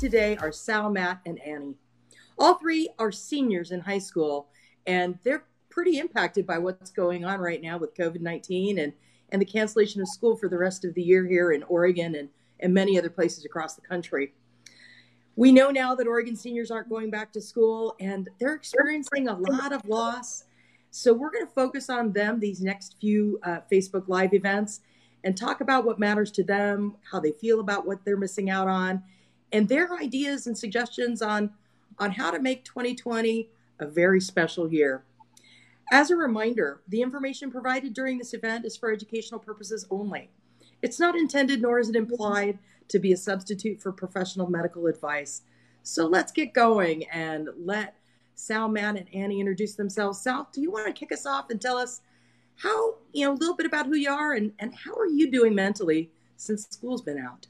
today are Sal, Matt, and Annie. All three are seniors in high school, and they're pretty impacted by what's going on right now with COVID 19 and, and the cancellation of school for the rest of the year here in Oregon and, and many other places across the country. We know now that Oregon seniors aren't going back to school and they're experiencing a lot of loss. So we're going to focus on them these next few uh, Facebook Live events and talk about what matters to them, how they feel about what they're missing out on, and their ideas and suggestions on, on how to make 2020 a very special year. As a reminder, the information provided during this event is for educational purposes only. It's not intended nor is it implied to be a substitute for professional medical advice. So let's get going and let Sal, Matt, and Annie introduce themselves. Sal, do you want to kick us off and tell us how, you know, a little bit about who you are and, and how are you doing mentally since school's been out?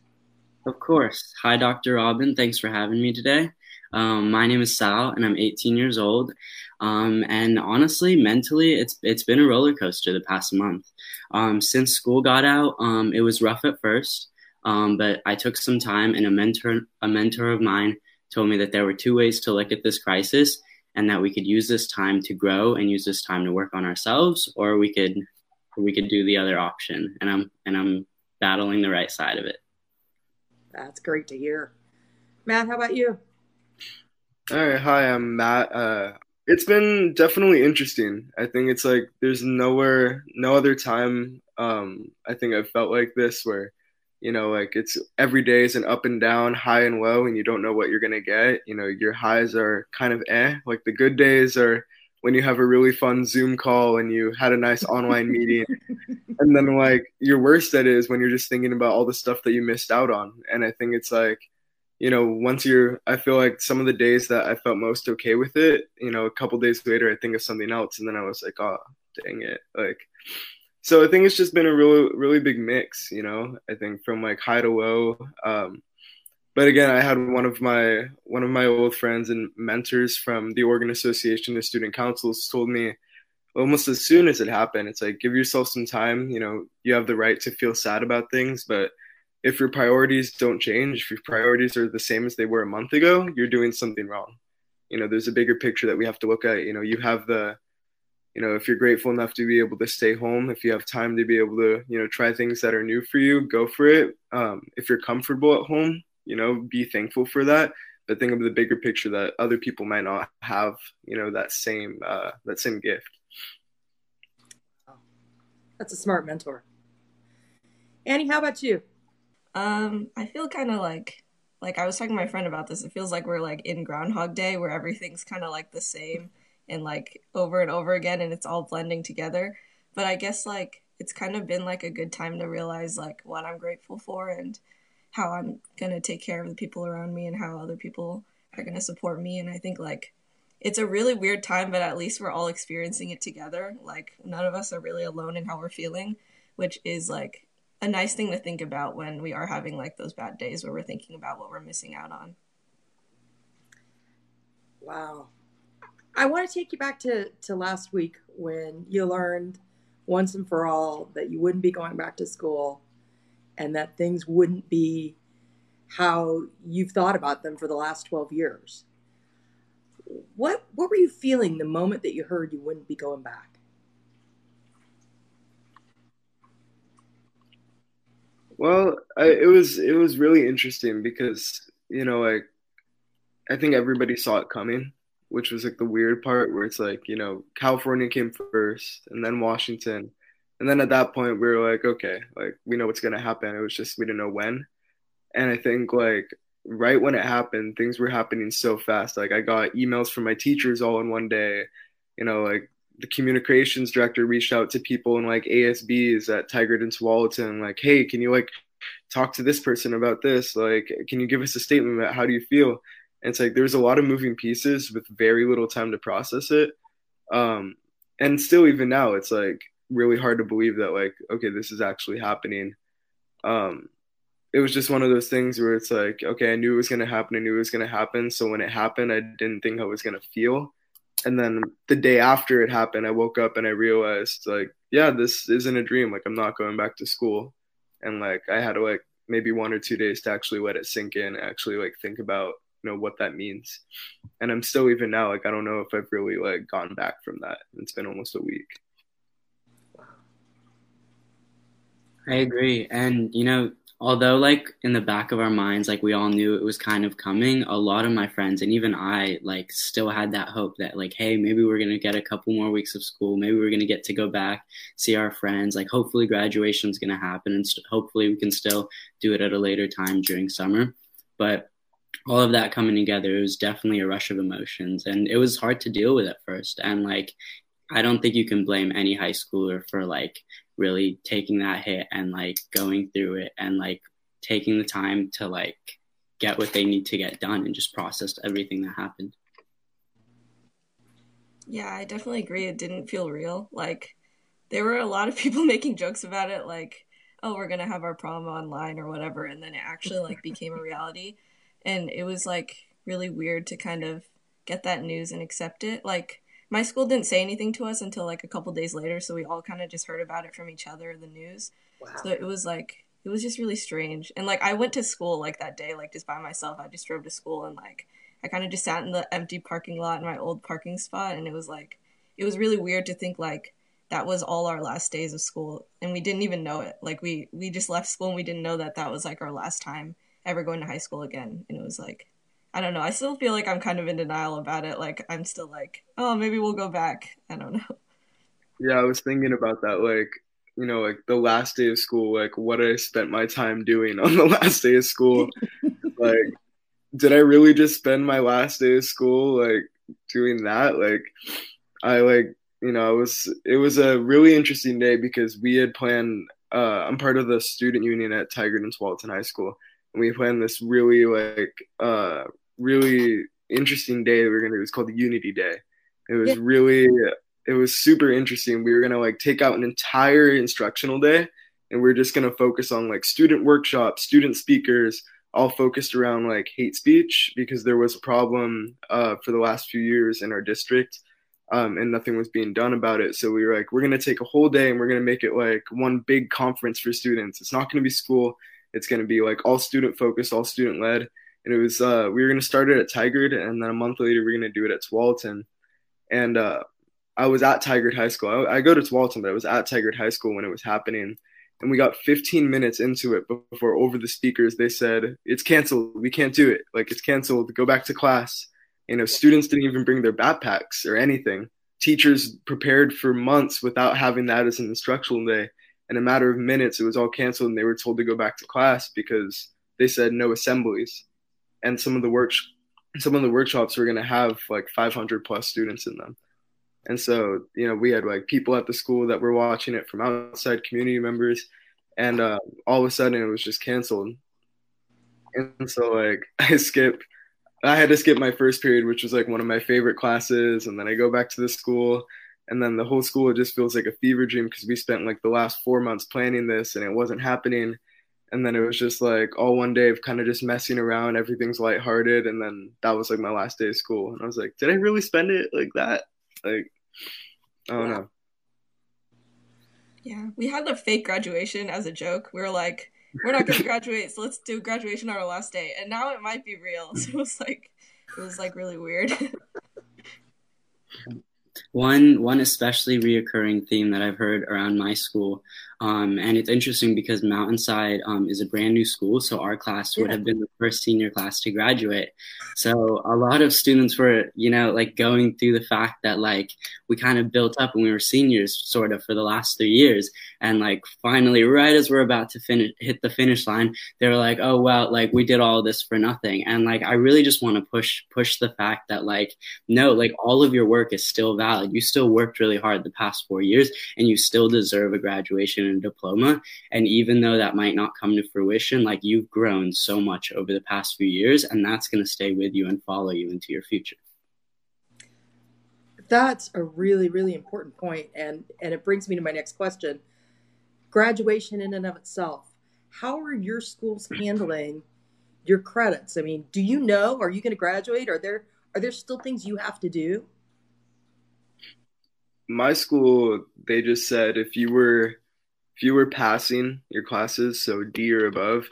Of course. Hi, Dr. Robin. Thanks for having me today. Um, my name is Sal, and I'm 18 years old. Um, and honestly, mentally, it's it's been a roller coaster the past month. Um, since school got out, um, it was rough at first, um, but I took some time, and a mentor a mentor of mine told me that there were two ways to look at this crisis, and that we could use this time to grow and use this time to work on ourselves, or we could we could do the other option. And I'm and I'm battling the right side of it. That's great to hear. Matt, how about you? All right, hi, I'm Matt. Uh, it's been definitely interesting. I think it's like there's nowhere, no other time. Um, I think I've felt like this where, you know, like it's every day is an up and down, high and low, and you don't know what you're gonna get. You know, your highs are kind of eh. Like the good days are when you have a really fun Zoom call and you had a nice online meeting. and then like your worst that is when you're just thinking about all the stuff that you missed out on. And I think it's like, you know, once you're I feel like some of the days that I felt most okay with it, you know, a couple days later I think of something else and then I was like, oh dang it. Like so I think it's just been a really really big mix, you know. I think from like high to low. Um but again, I had one of my one of my old friends and mentors from the Oregon Association of Student Councils told me almost as soon as it happened, it's like give yourself some time. You know, you have the right to feel sad about things, but if your priorities don't change, if your priorities are the same as they were a month ago, you're doing something wrong. You know, there's a bigger picture that we have to look at. You know, you have the you know, if you're grateful enough to be able to stay home, if you have time to be able to, you know, try things that are new for you, go for it. Um, if you're comfortable at home, you know, be thankful for that. But think of the bigger picture that other people might not have, you know, that same uh, that same gift. That's a smart mentor. Annie, how about you? Um, I feel kind of like like I was talking to my friend about this. It feels like we're like in Groundhog Day, where everything's kind of like the same and like over and over again, and it's all blending together. But I guess like it's kind of been like a good time to realize like what I'm grateful for and how I'm going to take care of the people around me and how other people are going to support me. And I think like it's a really weird time, but at least we're all experiencing it together. Like none of us are really alone in how we're feeling, which is like a nice thing to think about when we are having like those bad days where we're thinking about what we're missing out on. Wow. I want to take you back to, to last week when you learned once and for all that you wouldn't be going back to school and that things wouldn't be how you've thought about them for the last 12 years. What what were you feeling the moment that you heard you wouldn't be going back? Well, I, it was it was really interesting because you know like I think everybody saw it coming, which was like the weird part where it's like you know California came first and then Washington, and then at that point, we were like, okay, like we know what's gonna happen. It was just we didn't know when. And I think like right when it happened, things were happening so fast. Like I got emails from my teachers all in one day. You know, like the communications director reached out to people in like ASBs at Tigard and Tualatin, like, hey, can you like talk to this person about this? Like, can you give us a statement about how do you feel? And it's like there's a lot of moving pieces with very little time to process it. Um, and still, even now, it's like really hard to believe that like okay this is actually happening um it was just one of those things where it's like okay i knew it was going to happen i knew it was going to happen so when it happened i didn't think i was going to feel and then the day after it happened i woke up and i realized like yeah this isn't a dream like i'm not going back to school and like i had to like maybe one or two days to actually let it sink in, actually like think about you know what that means. And I'm still even now like I don't know if I've really like gone back from that. It's been almost a week. I agree. And, you know, although, like, in the back of our minds, like, we all knew it was kind of coming, a lot of my friends and even I, like, still had that hope that, like, hey, maybe we're going to get a couple more weeks of school. Maybe we're going to get to go back, see our friends. Like, hopefully, graduation is going to happen and st- hopefully we can still do it at a later time during summer. But all of that coming together, it was definitely a rush of emotions and it was hard to deal with at first. And, like, I don't think you can blame any high schooler for like really taking that hit and like going through it and like taking the time to like get what they need to get done and just process everything that happened. Yeah, I definitely agree. It didn't feel real. Like there were a lot of people making jokes about it, like, oh, we're gonna have our prom online or whatever, and then it actually like became a reality. And it was like really weird to kind of get that news and accept it. Like my school didn't say anything to us until like a couple days later, so we all kind of just heard about it from each other, the news. Wow. So it was like it was just really strange. And like I went to school like that day, like just by myself. I just drove to school and like I kind of just sat in the empty parking lot in my old parking spot, and it was like it was really weird to think like that was all our last days of school and we didn't even know it like we we just left school and we didn't know that that was like our last time ever going to high school again and it was like I don't know. I still feel like I'm kind of in denial about it. Like I'm still like, oh, maybe we'll go back. I don't know. Yeah, I was thinking about that. Like, you know, like the last day of school, like what I spent my time doing on the last day of school. like, did I really just spend my last day of school like doing that? Like, I like, you know, it was it was a really interesting day because we had planned. Uh, I'm part of the student union at Tigard and Tualatin High School, and we planned this really like uh, really interesting day that we are gonna do. It's called the Unity Day. It was yeah. really it was super interesting. We were gonna like take out an entire instructional day and we are just gonna focus on like student workshops, student speakers, all focused around like hate speech because there was a problem uh, for the last few years in our district. Um, and nothing was being done about it. So we were like, we're going to take a whole day and we're going to make it like one big conference for students. It's not going to be school. It's going to be like all student focused, all student led and it was uh, we were gonna start it at Tigard, and then a month later we are gonna do it at Tualatin. And uh, I was at Tigard High School. I, I, go to Tualatin, but I was at Tigard High School when it was happening. And we got 15 minutes into it before over the speakers they said it's canceled. We can't do it. Like it's canceled. Go back to class. You know, students didn't even bring their backpacks or anything. Teachers prepared for months without having that as an instructional day. In a matter of minutes, it was all canceled, and they were told to go back to class because they said no assemblies and some of the work some of the workshops were going to have like 500 plus students in them. And so you know we had like people at the school that were watching it from outside community members and uh, all of a sudden it was just canceled. And so like i skip i had to skip my first period which was like one of my favorite classes and then i go back to the school and then the whole school it just feels like a fever dream because we spent like the last four months planning this and it wasn't happening and then it was just like all one day of kind of just messing around everything's lighthearted and then that was like my last day of school. And i was like did i really spend it like that? Like i don't know. Yeah we had the fake graduation as a joke. We were like we're not gonna graduate so let's do graduation on our last day. And now it might be real. So it was like it was like really weird. One one especially reoccurring theme that I've heard around my school um, and it's interesting because Mountainside um, is a brand new school, so our class would have been the first senior class to graduate. So a lot of students were, you know, like going through the fact that like we kind of built up and we were seniors, sort of for the last three years, and like finally, right as we're about to finish, hit the finish line, they were like, "Oh well, like we did all this for nothing." And like I really just want to push push the fact that like no, like all of your work is still valid. You still worked really hard the past four years, and you still deserve a graduation and diploma. And even though that might not come to fruition, like you've grown so much over the past few years, and that's going to stay with you and follow you into your future. That's a really, really important point, and and it brings me to my next question: graduation in and of itself. How are your schools handling your credits? I mean, do you know? Are you going to graduate? Are there are there still things you have to do? My school, they just said if you were if you were passing your classes, so D or above,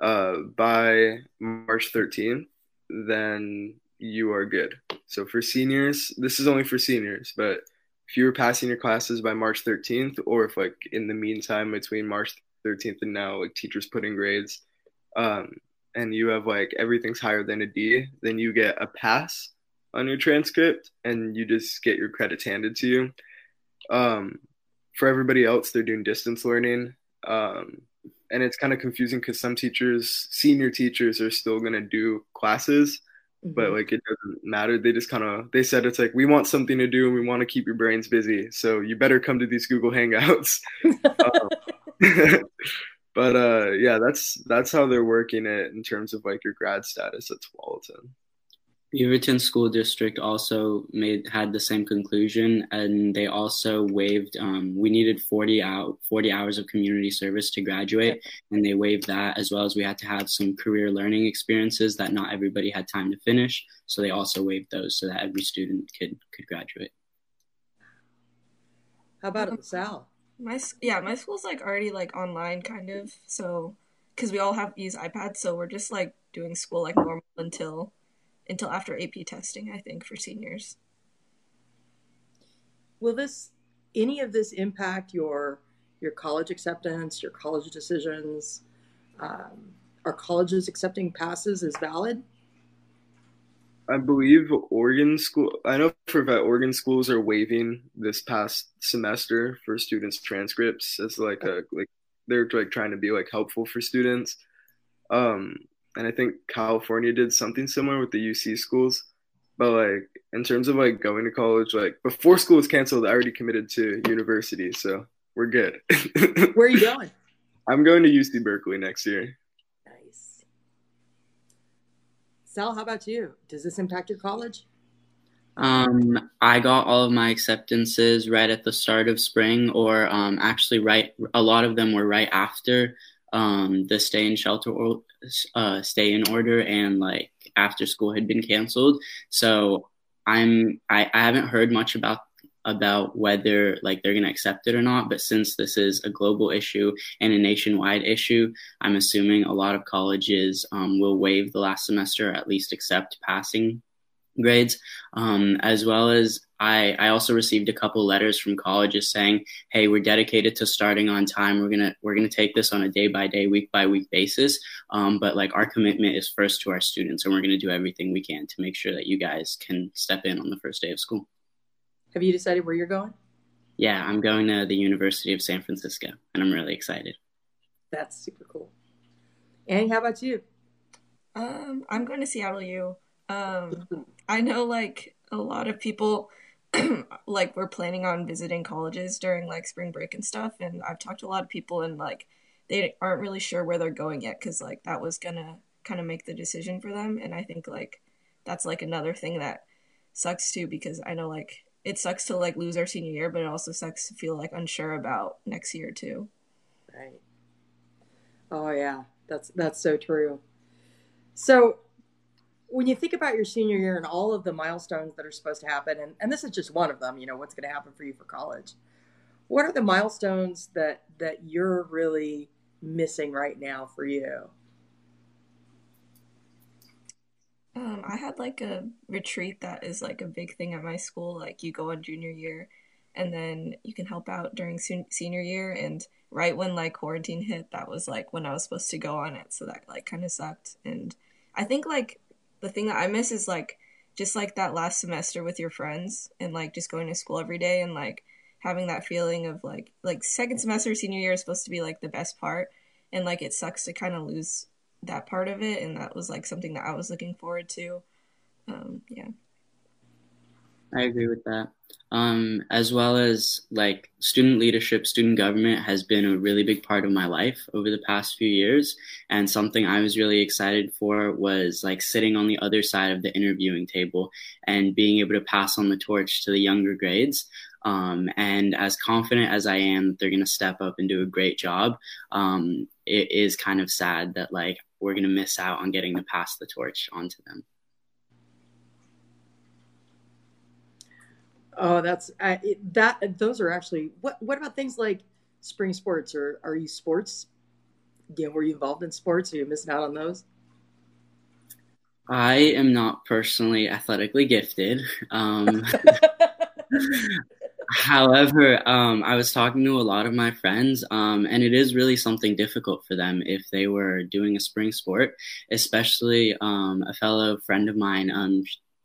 uh, by March 13th, then you are good. So for seniors, this is only for seniors, but if you were passing your classes by March 13th, or if like in the meantime between March 13th and now, like teachers putting grades, um, and you have like everything's higher than a D, then you get a pass on your transcript and you just get your credits handed to you. Um, for everybody else, they're doing distance learning. Um, and it's kind of confusing because some teachers, senior teachers, are still going to do classes but mm-hmm. like it doesn't matter they just kind of they said it's like we want something to do and we want to keep your brains busy so you better come to these google hangouts um, but uh yeah that's that's how they're working it in terms of like your grad status at Tualatin. Beaverton School District also made had the same conclusion, and they also waived. Um, we needed forty out forty hours of community service to graduate, and they waived that as well as we had to have some career learning experiences that not everybody had time to finish. So they also waived those so that every student could could graduate. How about um, Sal? My yeah, my school's like already like online kind of. So because we all have use iPads, so we're just like doing school like normal until until after AP testing, I think, for seniors. Will this any of this impact your your college acceptance, your college decisions? Um, are colleges accepting passes as valid? I believe Oregon school. I know for that Oregon schools are waiving this past semester for students' transcripts as like a like they're like trying to be like helpful for students. Um, and I think California did something similar with the UC schools. But like in terms of like going to college, like before school was canceled, I already committed to university, so we're good. Where are you going? I'm going to UC Berkeley next year. Nice. Sal, how about you? Does this impact your college? Um, I got all of my acceptances right at the start of spring, or um, actually, right. A lot of them were right after um, the stay in shelter or uh, stay in order and like after school had been canceled. So I'm I, I haven't heard much about about whether like they're going to accept it or not but since this is a global issue and a nationwide issue i'm assuming a lot of colleges um, will waive the last semester or at least accept passing grades, um, as well as I, I also received a couple letters from colleges saying, "Hey, we're dedicated to starting on time. We're gonna we're gonna take this on a day by day, week by week basis. Um, but like our commitment is first to our students, and we're gonna do everything we can to make sure that you guys can step in on the first day of school." Have you decided where you're going? Yeah, I'm going to the University of San Francisco, and I'm really excited. That's super cool. Annie, how about you? Um, I'm going to Seattle U. Um, I know like a lot of people like we're planning on visiting colleges during like spring break and stuff and I've talked to a lot of people and like they aren't really sure where they're going yet cuz like that was going to kind of make the decision for them and I think like that's like another thing that sucks too because I know like it sucks to like lose our senior year but it also sucks to feel like unsure about next year too. Right. Oh yeah, that's that's so true. So when you think about your senior year and all of the milestones that are supposed to happen, and, and this is just one of them, you know, what's going to happen for you for college. What are the milestones that that you're really missing right now for you? Um, I had like a retreat that is like a big thing at my school. Like you go on junior year, and then you can help out during sen- senior year. And right when like quarantine hit, that was like when I was supposed to go on it. So that like kind of sucked. And I think like the thing that I miss is like just like that last semester with your friends and like just going to school every day and like having that feeling of like like second semester senior year is supposed to be like the best part and like it sucks to kind of lose that part of it and that was like something that I was looking forward to. Um, yeah. I agree with that. Um, as well as like student leadership, student government has been a really big part of my life over the past few years. And something I was really excited for was like sitting on the other side of the interviewing table and being able to pass on the torch to the younger grades. Um, and as confident as I am they're going to step up and do a great job, um, it is kind of sad that like we're going to miss out on getting to pass the torch onto them. Oh, that's uh, that. Those are actually what. What about things like spring sports or are you sports Yeah, were you involved in sports? Are you missing out on those? I am not personally athletically gifted. Um, however, um, I was talking to a lot of my friends, um, and it is really something difficult for them if they were doing a spring sport, especially um, a fellow friend of mine.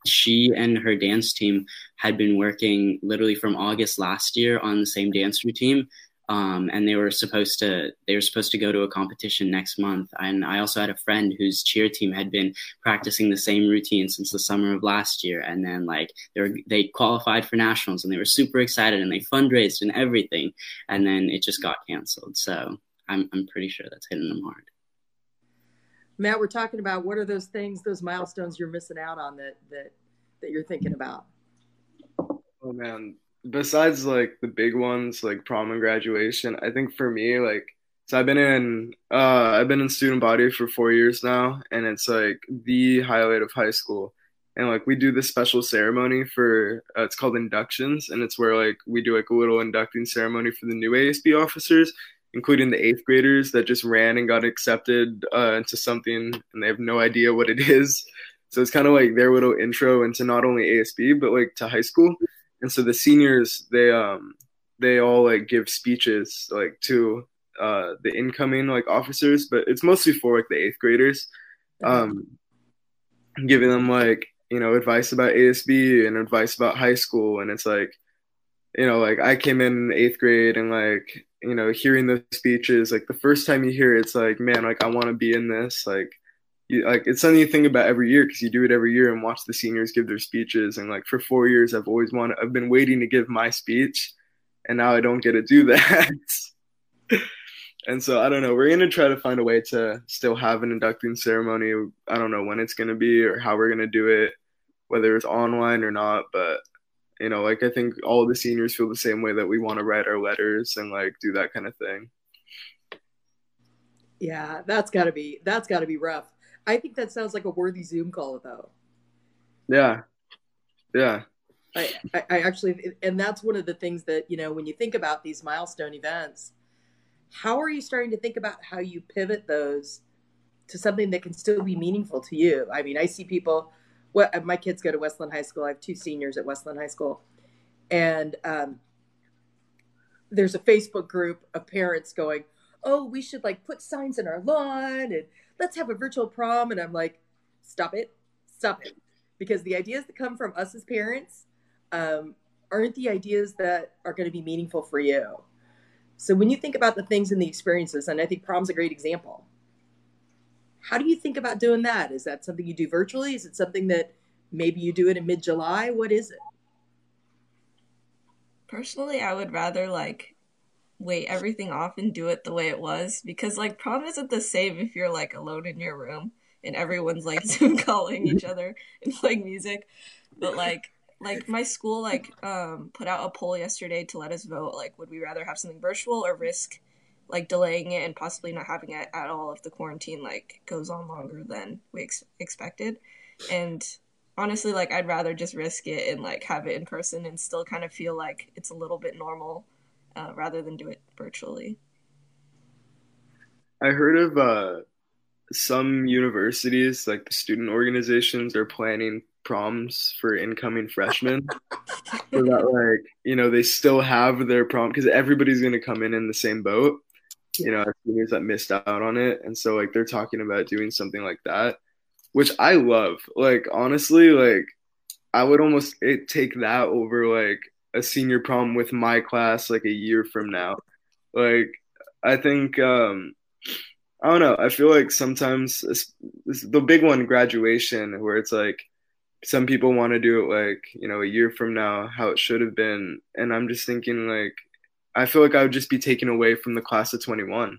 She and her dance team had been working literally from August last year on the same dance routine um, and they were supposed to they were supposed to go to a competition next month. And I also had a friend whose cheer team had been practicing the same routine since the summer of last year, and then like they were they qualified for nationals and they were super excited and they fundraised and everything, and then it just got canceled. So I'm I'm pretty sure that's hitting them hard. Matt, we're talking about what are those things, those milestones you're missing out on that that that you're thinking about. Oh man, besides like the big ones like prom and graduation, I think for me like so I've been in uh I've been in student body for 4 years now and it's like the highlight of high school. And like we do this special ceremony for uh, it's called inductions and it's where like we do like a little inducting ceremony for the new ASB officers including the 8th graders that just ran and got accepted uh, into something and they have no idea what it is. So it's kind of like their little intro into not only ASB but like to high school. And so the seniors they um they all like give speeches like to uh the incoming like officers but it's mostly for like the eighth graders um giving them like you know advice about asb and advice about high school. And it's like you know like i came in eighth grade and like you know hearing those speeches like the first time you hear it, it's like man like i want to be in this like you, like it's something you think about every year because you do it every year and watch the seniors give their speeches. And like for four years, I've always wanted, I've been waiting to give my speech, and now I don't get to do that. and so I don't know. We're gonna try to find a way to still have an inducting ceremony. I don't know when it's gonna be or how we're gonna do it, whether it's online or not. But you know, like I think all the seniors feel the same way that we want to write our letters and like do that kind of thing. Yeah, that's gotta be that's gotta be rough. I think that sounds like a worthy Zoom call, though. Yeah, yeah. I, I, I actually, and that's one of the things that you know when you think about these milestone events, how are you starting to think about how you pivot those to something that can still be meaningful to you? I mean, I see people. What my kids go to Westland High School. I have two seniors at Westland High School, and um, there's a Facebook group of parents going, "Oh, we should like put signs in our lawn and let's have a virtual prom. And I'm like, stop it, stop it. Because the ideas that come from us as parents um, aren't the ideas that are going to be meaningful for you. So when you think about the things and the experiences, and I think prom's a great example, how do you think about doing that? Is that something you do virtually? Is it something that maybe you do it in mid July? What is it? Personally, I would rather like wait everything off and do it the way it was because like prom isn't the same if you're like alone in your room and everyone's like zoom calling each other and playing music but like like my school like um put out a poll yesterday to let us vote like would we rather have something virtual or risk like delaying it and possibly not having it at all if the quarantine like goes on longer than we ex- expected. And honestly like i'd rather just risk it and like have it in person and still kind of feel like it's a little bit normal uh, rather than do it virtually. I heard of uh, some universities, like the student organizations, are planning proms for incoming freshmen. So that like you know they still have their prom because everybody's going to come in in the same boat you know seniors that missed out on it and so like they're talking about doing something like that which i love like honestly like i would almost take that over like a senior prom with my class like a year from now. Like I think um I don't know. I feel like sometimes the big one graduation where it's like some people want to do it like, you know, a year from now how it should have been and I'm just thinking like I feel like I would just be taken away from the class of 21.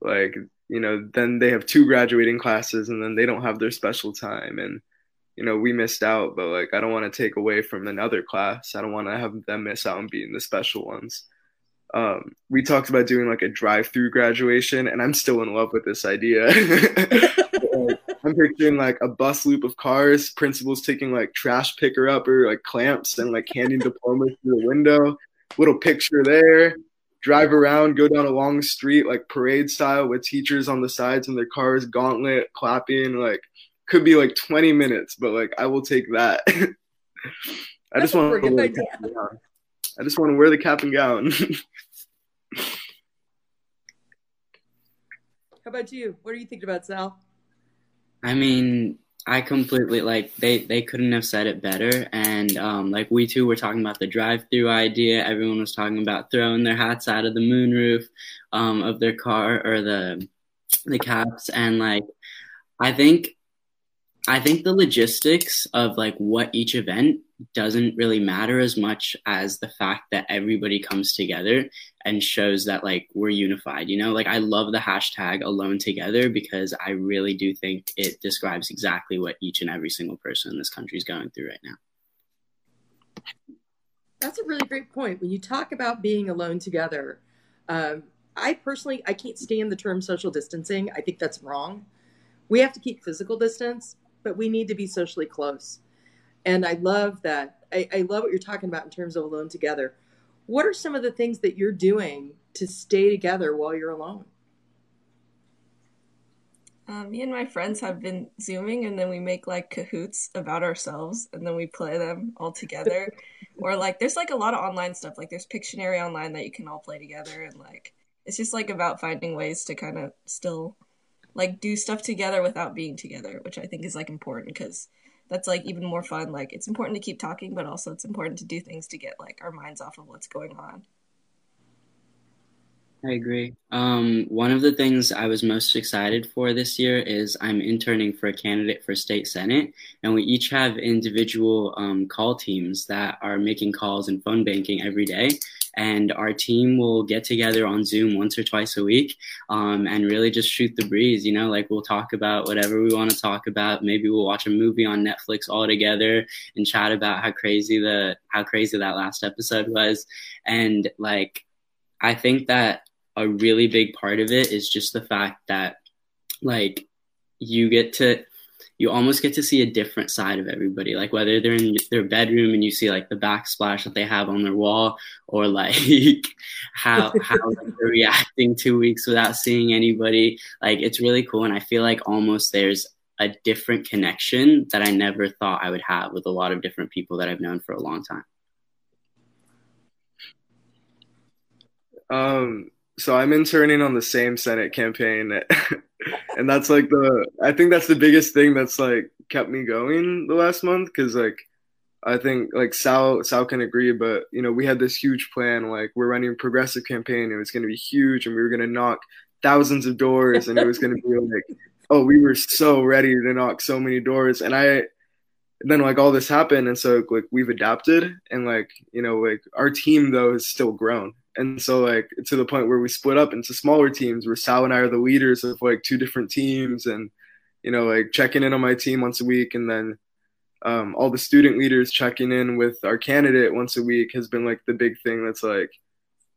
Like, you know, then they have two graduating classes and then they don't have their special time and you know, we missed out, but like I don't want to take away from another class. I don't want to have them miss out on being the special ones. Um, we talked about doing like a drive-through graduation, and I'm still in love with this idea. I'm picturing like a bus loop of cars, principals taking like trash picker up or like clamps and like handing diplomas through the window. Little picture there, drive around, go down a long street like parade style with teachers on the sides in their cars, gauntlet, clapping. Like could be like 20 minutes, but like I will take that. I just want to wear the cap and gown. I just want to wear the cap and gown. How about you? What are you thinking about, Sal? I mean, I completely like they they couldn't have said it better. And um, like we too were talking about the drive-through idea. Everyone was talking about throwing their hats out of the moonroof um, of their car or the the caps. And like I think I think the logistics of like what each event doesn't really matter as much as the fact that everybody comes together and shows that like we're unified you know? Like i love the hashtag alone together because i really do think it describes exactly what each and every single person in this country is going through right now. That's a really great point. When you talk about being alone together um, i personally i can't stand the term social distancing. I think that's wrong. We have to keep physical distance but we need to be socially close. And I love that. I, I love what you're talking about in terms of alone together. What are some of the things that you're doing to stay together while you're alone? Um, me and my friends have been zooming, and then we make like Kahoots about ourselves, and then we play them all together. or like, there's like a lot of online stuff. Like, there's Pictionary online that you can all play together, and like, it's just like about finding ways to kind of still like do stuff together without being together, which I think is like important because that's like even more fun. Like it's important to keep talking, but also it's important to do things to get like our minds off of what's going on. I agree. Um, one of the things I was most excited for this year is I'm interning for a candidate for state senate, and we each have individual um, call teams that are making calls and phone banking every day. And our team will get together on Zoom once or twice a week um, and really just shoot the breeze. You know, like we'll talk about whatever we want to talk about. Maybe we'll watch a movie on Netflix all together and chat about how crazy the how crazy that last episode was. And like, I think that a really big part of it is just the fact that like you get to you almost get to see a different side of everybody like whether they're in their bedroom and you see like the backsplash that they have on their wall or like how how like, they're reacting two weeks without seeing anybody. Like it's really cool and i feel like almost there's a different connection that i never thought i would have with a lot of different people that i've known for a long time. Um so I'm interning on the same Senate campaign, and that's like the I think that's the biggest thing that's like kept me going the last month because like I think like Sal Sal can agree, but you know we had this huge plan like we're running a progressive campaign, it was going to be huge, and we were going to knock thousands of doors, and it was going to be like oh we were so ready to knock so many doors, and I then like all this happened, and so like we've adapted, and like you know like our team though has still grown and so like to the point where we split up into smaller teams where Sal and I are the leaders of like two different teams and you know like checking in on my team once a week. And then um, all the student leaders checking in with our candidate once a week has been like the big thing that's like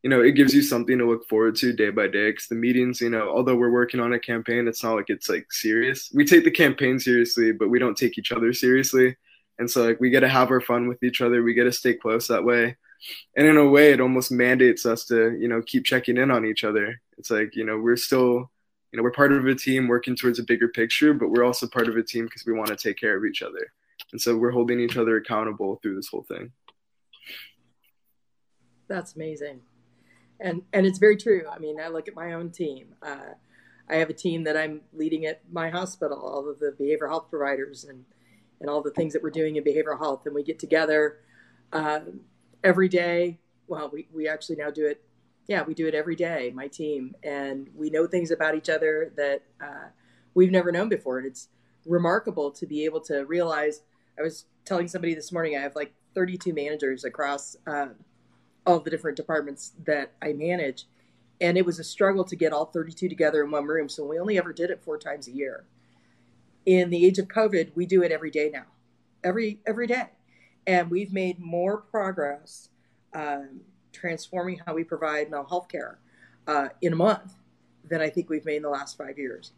you know it gives you something to look forward to day by day. Because the meetings you know although we're working on a campaign it's not like it's like serious. We take the campaign seriously but we don't take each other seriously. And so like we get to have our fun with each other. We get to stay close that way and in a way it almost mandates us to you know keep checking in on each other. It's like you know we're still you know we're part of a team working towards a bigger picture but we're also part of a team because we want to take care of each other. And so we're holding each other accountable through this whole thing. That's amazing. And and it's very true. I mean i look at my own team. Uh, i have a team that i'm leading at my hospital all of the behavioral health providers and and all the things that we're doing in behavioral health and we get together uh, every day. Well, we, we actually now do it. Yeah, we do it every day, my team. And we know things about each other that uh, we've never known before. And it's remarkable to be able to realize. I was telling somebody this morning, I have like 32 managers across uh, all the different departments that I manage. And it was a struggle to get all 32 together in one room. So we only ever did it four times a year. In the age of COVID, we do it every day now, every every day and we've made more progress um, transforming how we provide mental health care uh, in a month than I think we've made in the last five years.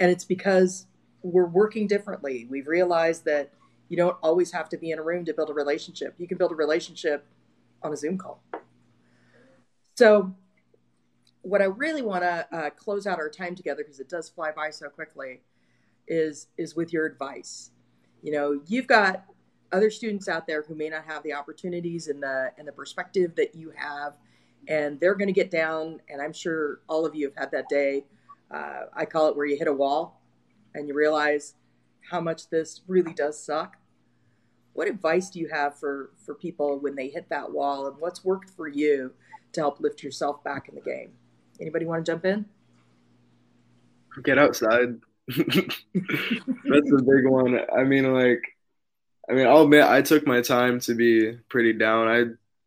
And it's because we're working differently. We've realized that you don't always have to be in a room to build a relationship. You can build a relationship on a Zoom call. So what I really want to uh, close out our time together because it does fly by so quickly is is with your advice. You know, you've got other students out there who may not have the opportunities and the and the perspective that you have, and they're going to get down. And I'm sure all of you have had that day. Uh, I call it where you hit a wall, and you realize how much this really does suck. What advice do you have for for people when they hit that wall, and what's worked for you to help lift yourself back in the game? Anybody want to jump in? Get outside. That's a big one. I mean, like, I mean, I'll admit I took my time to be pretty down. I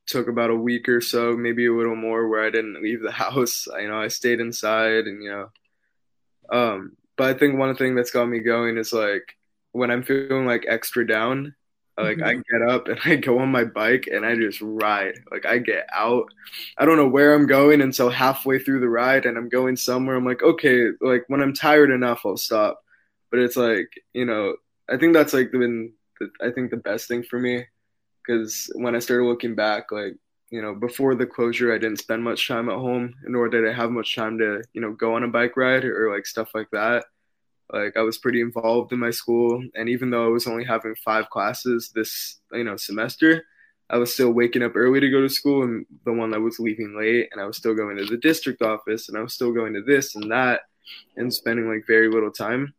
took about a week or so, maybe a little more, where I didn't leave the house. I, you know, I stayed inside, and you know, um, but I think one thing that's got me going is like when I'm feeling like extra down, like mm-hmm. I get up and I go on my bike and I just ride. Like I get out. I don't know where I'm going until halfway through the ride and I'm going somewhere. I'm like, okay, like when I'm tired enough, I'll stop. But it's like, you know, I think that's like been the, I think the best thing for me because when I started looking back, like you know, before the closure, I didn't spend much time at home, nor did I have much time to, you know, go on a bike ride or, or like stuff like that. Like I was pretty involved in my school, and even though I was only having five classes this, you know, semester, I was still waking up early to go to school, and the one that was leaving late, and I was still going to the district office, and I was still going to this and that, and spending like very little time.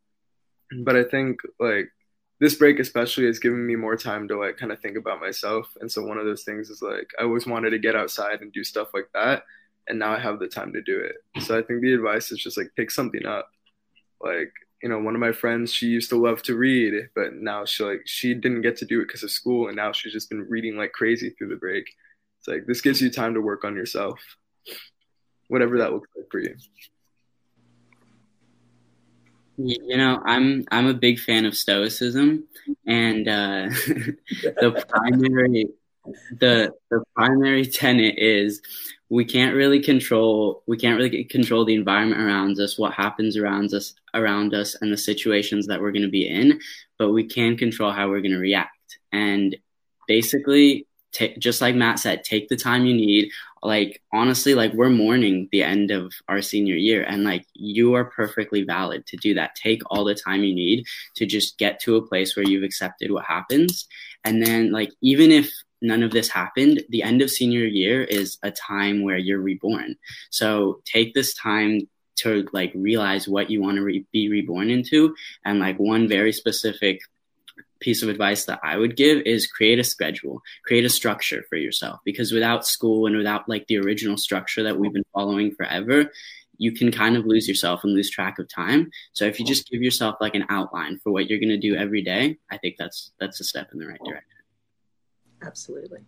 But I think like this break especially has given me more time to like kind of think about myself. And so one of those things is like i always wanted to get outside and do stuff like that and now i have the time to do it. So i think the advice is just like pick something up. Like you know one of my friends she used to love to read but now she like she didn't get to do it because of school and now she's just been reading like crazy through the break. It's like this gives you time to work on yourself. Whatever that looks like for you you know, I'm I'm a big fan of Stoicism, and uh, the primary the the primary tenet is we can't really control we can't really control the environment around us, what happens around us around us, and the situations that we're going to be in, but we can control how we're going to react. And basically, t- just like Matt said, take the time you need. Like honestly like we're mourning the end of our senior year and like you are perfectly valid to do that. Take all the time you need to just get to a place where you've accepted what happens. And then like even if none of this happened the end of senior year is a time where you're reborn. So take this time to like realize what you want to re- be reborn into and like one very specific piece of advice that I would give is create a schedule, create a structure for yourself because without school and without like the original structure that we've been following forever, you can kind of lose yourself and lose track of time. So if you just give yourself like an outline for what you're going to do every day, I think that's that's a step in the right direction. Absolutely.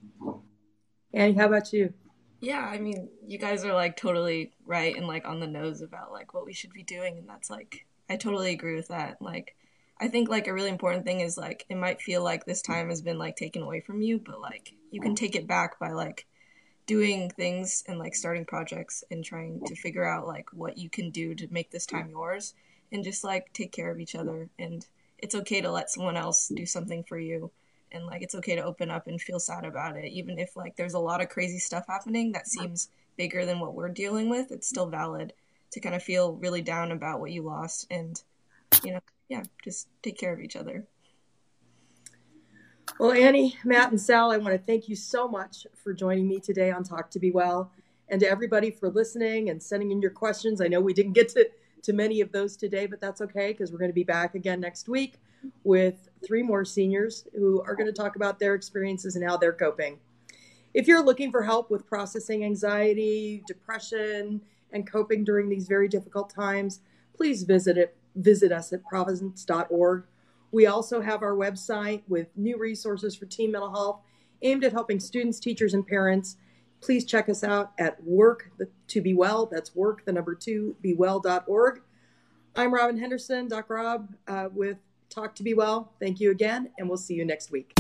Annie, how about you? Yeah, I mean, you guys are like totally right and like on the nose about like what we should be doing and that's like I totally agree with that. Like I think like a really important thing is like it might feel like this time has been like taken away from you, but like you can take it back by like doing things and like starting projects and trying to figure out like what you can do to make this time yours and just like take care of each other. And it's okay to let someone else do something for you. And like it's okay to open up and feel sad about it. Even if like there's a lot of crazy stuff happening that seems bigger than what we're dealing with it's still valid to kind of feel really down about what you lost and you know yeah, just take care of each other. Well, Annie, Matt, and Sal, I want to thank you so much for joining me today on Talk to Be Well, and to everybody for listening and sending in your questions. I know we didn't get to, to many of those today, but that's okay because we're going to be back again next week with three more seniors who are going to talk about their experiences and how they're coping. If you're looking for help with processing anxiety, depression, and coping during these very difficult times, please visit it visit us at providence.org. We also have our website with new resources for teen mental health aimed at helping students, teachers, and parents. Please check us out at work to be well. That's work, the number two, be well.org. I'm Robin Henderson, Doc Rob, uh, with Talk to Be Well. Thank you again, and we'll see you next week.